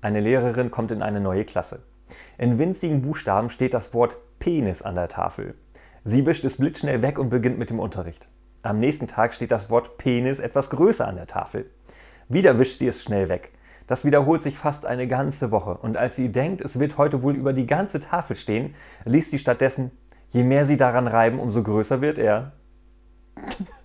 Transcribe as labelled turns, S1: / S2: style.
S1: Eine Lehrerin kommt in eine neue Klasse. In winzigen Buchstaben steht das Wort Penis an der Tafel. Sie wischt es blitzschnell weg und beginnt mit dem Unterricht. Am nächsten Tag steht das Wort Penis etwas größer an der Tafel. Wieder wischt sie es schnell weg. Das wiederholt sich fast eine ganze Woche und als sie denkt, es wird heute wohl über die ganze Tafel stehen, liest sie stattdessen, je mehr sie daran reiben, umso größer wird er.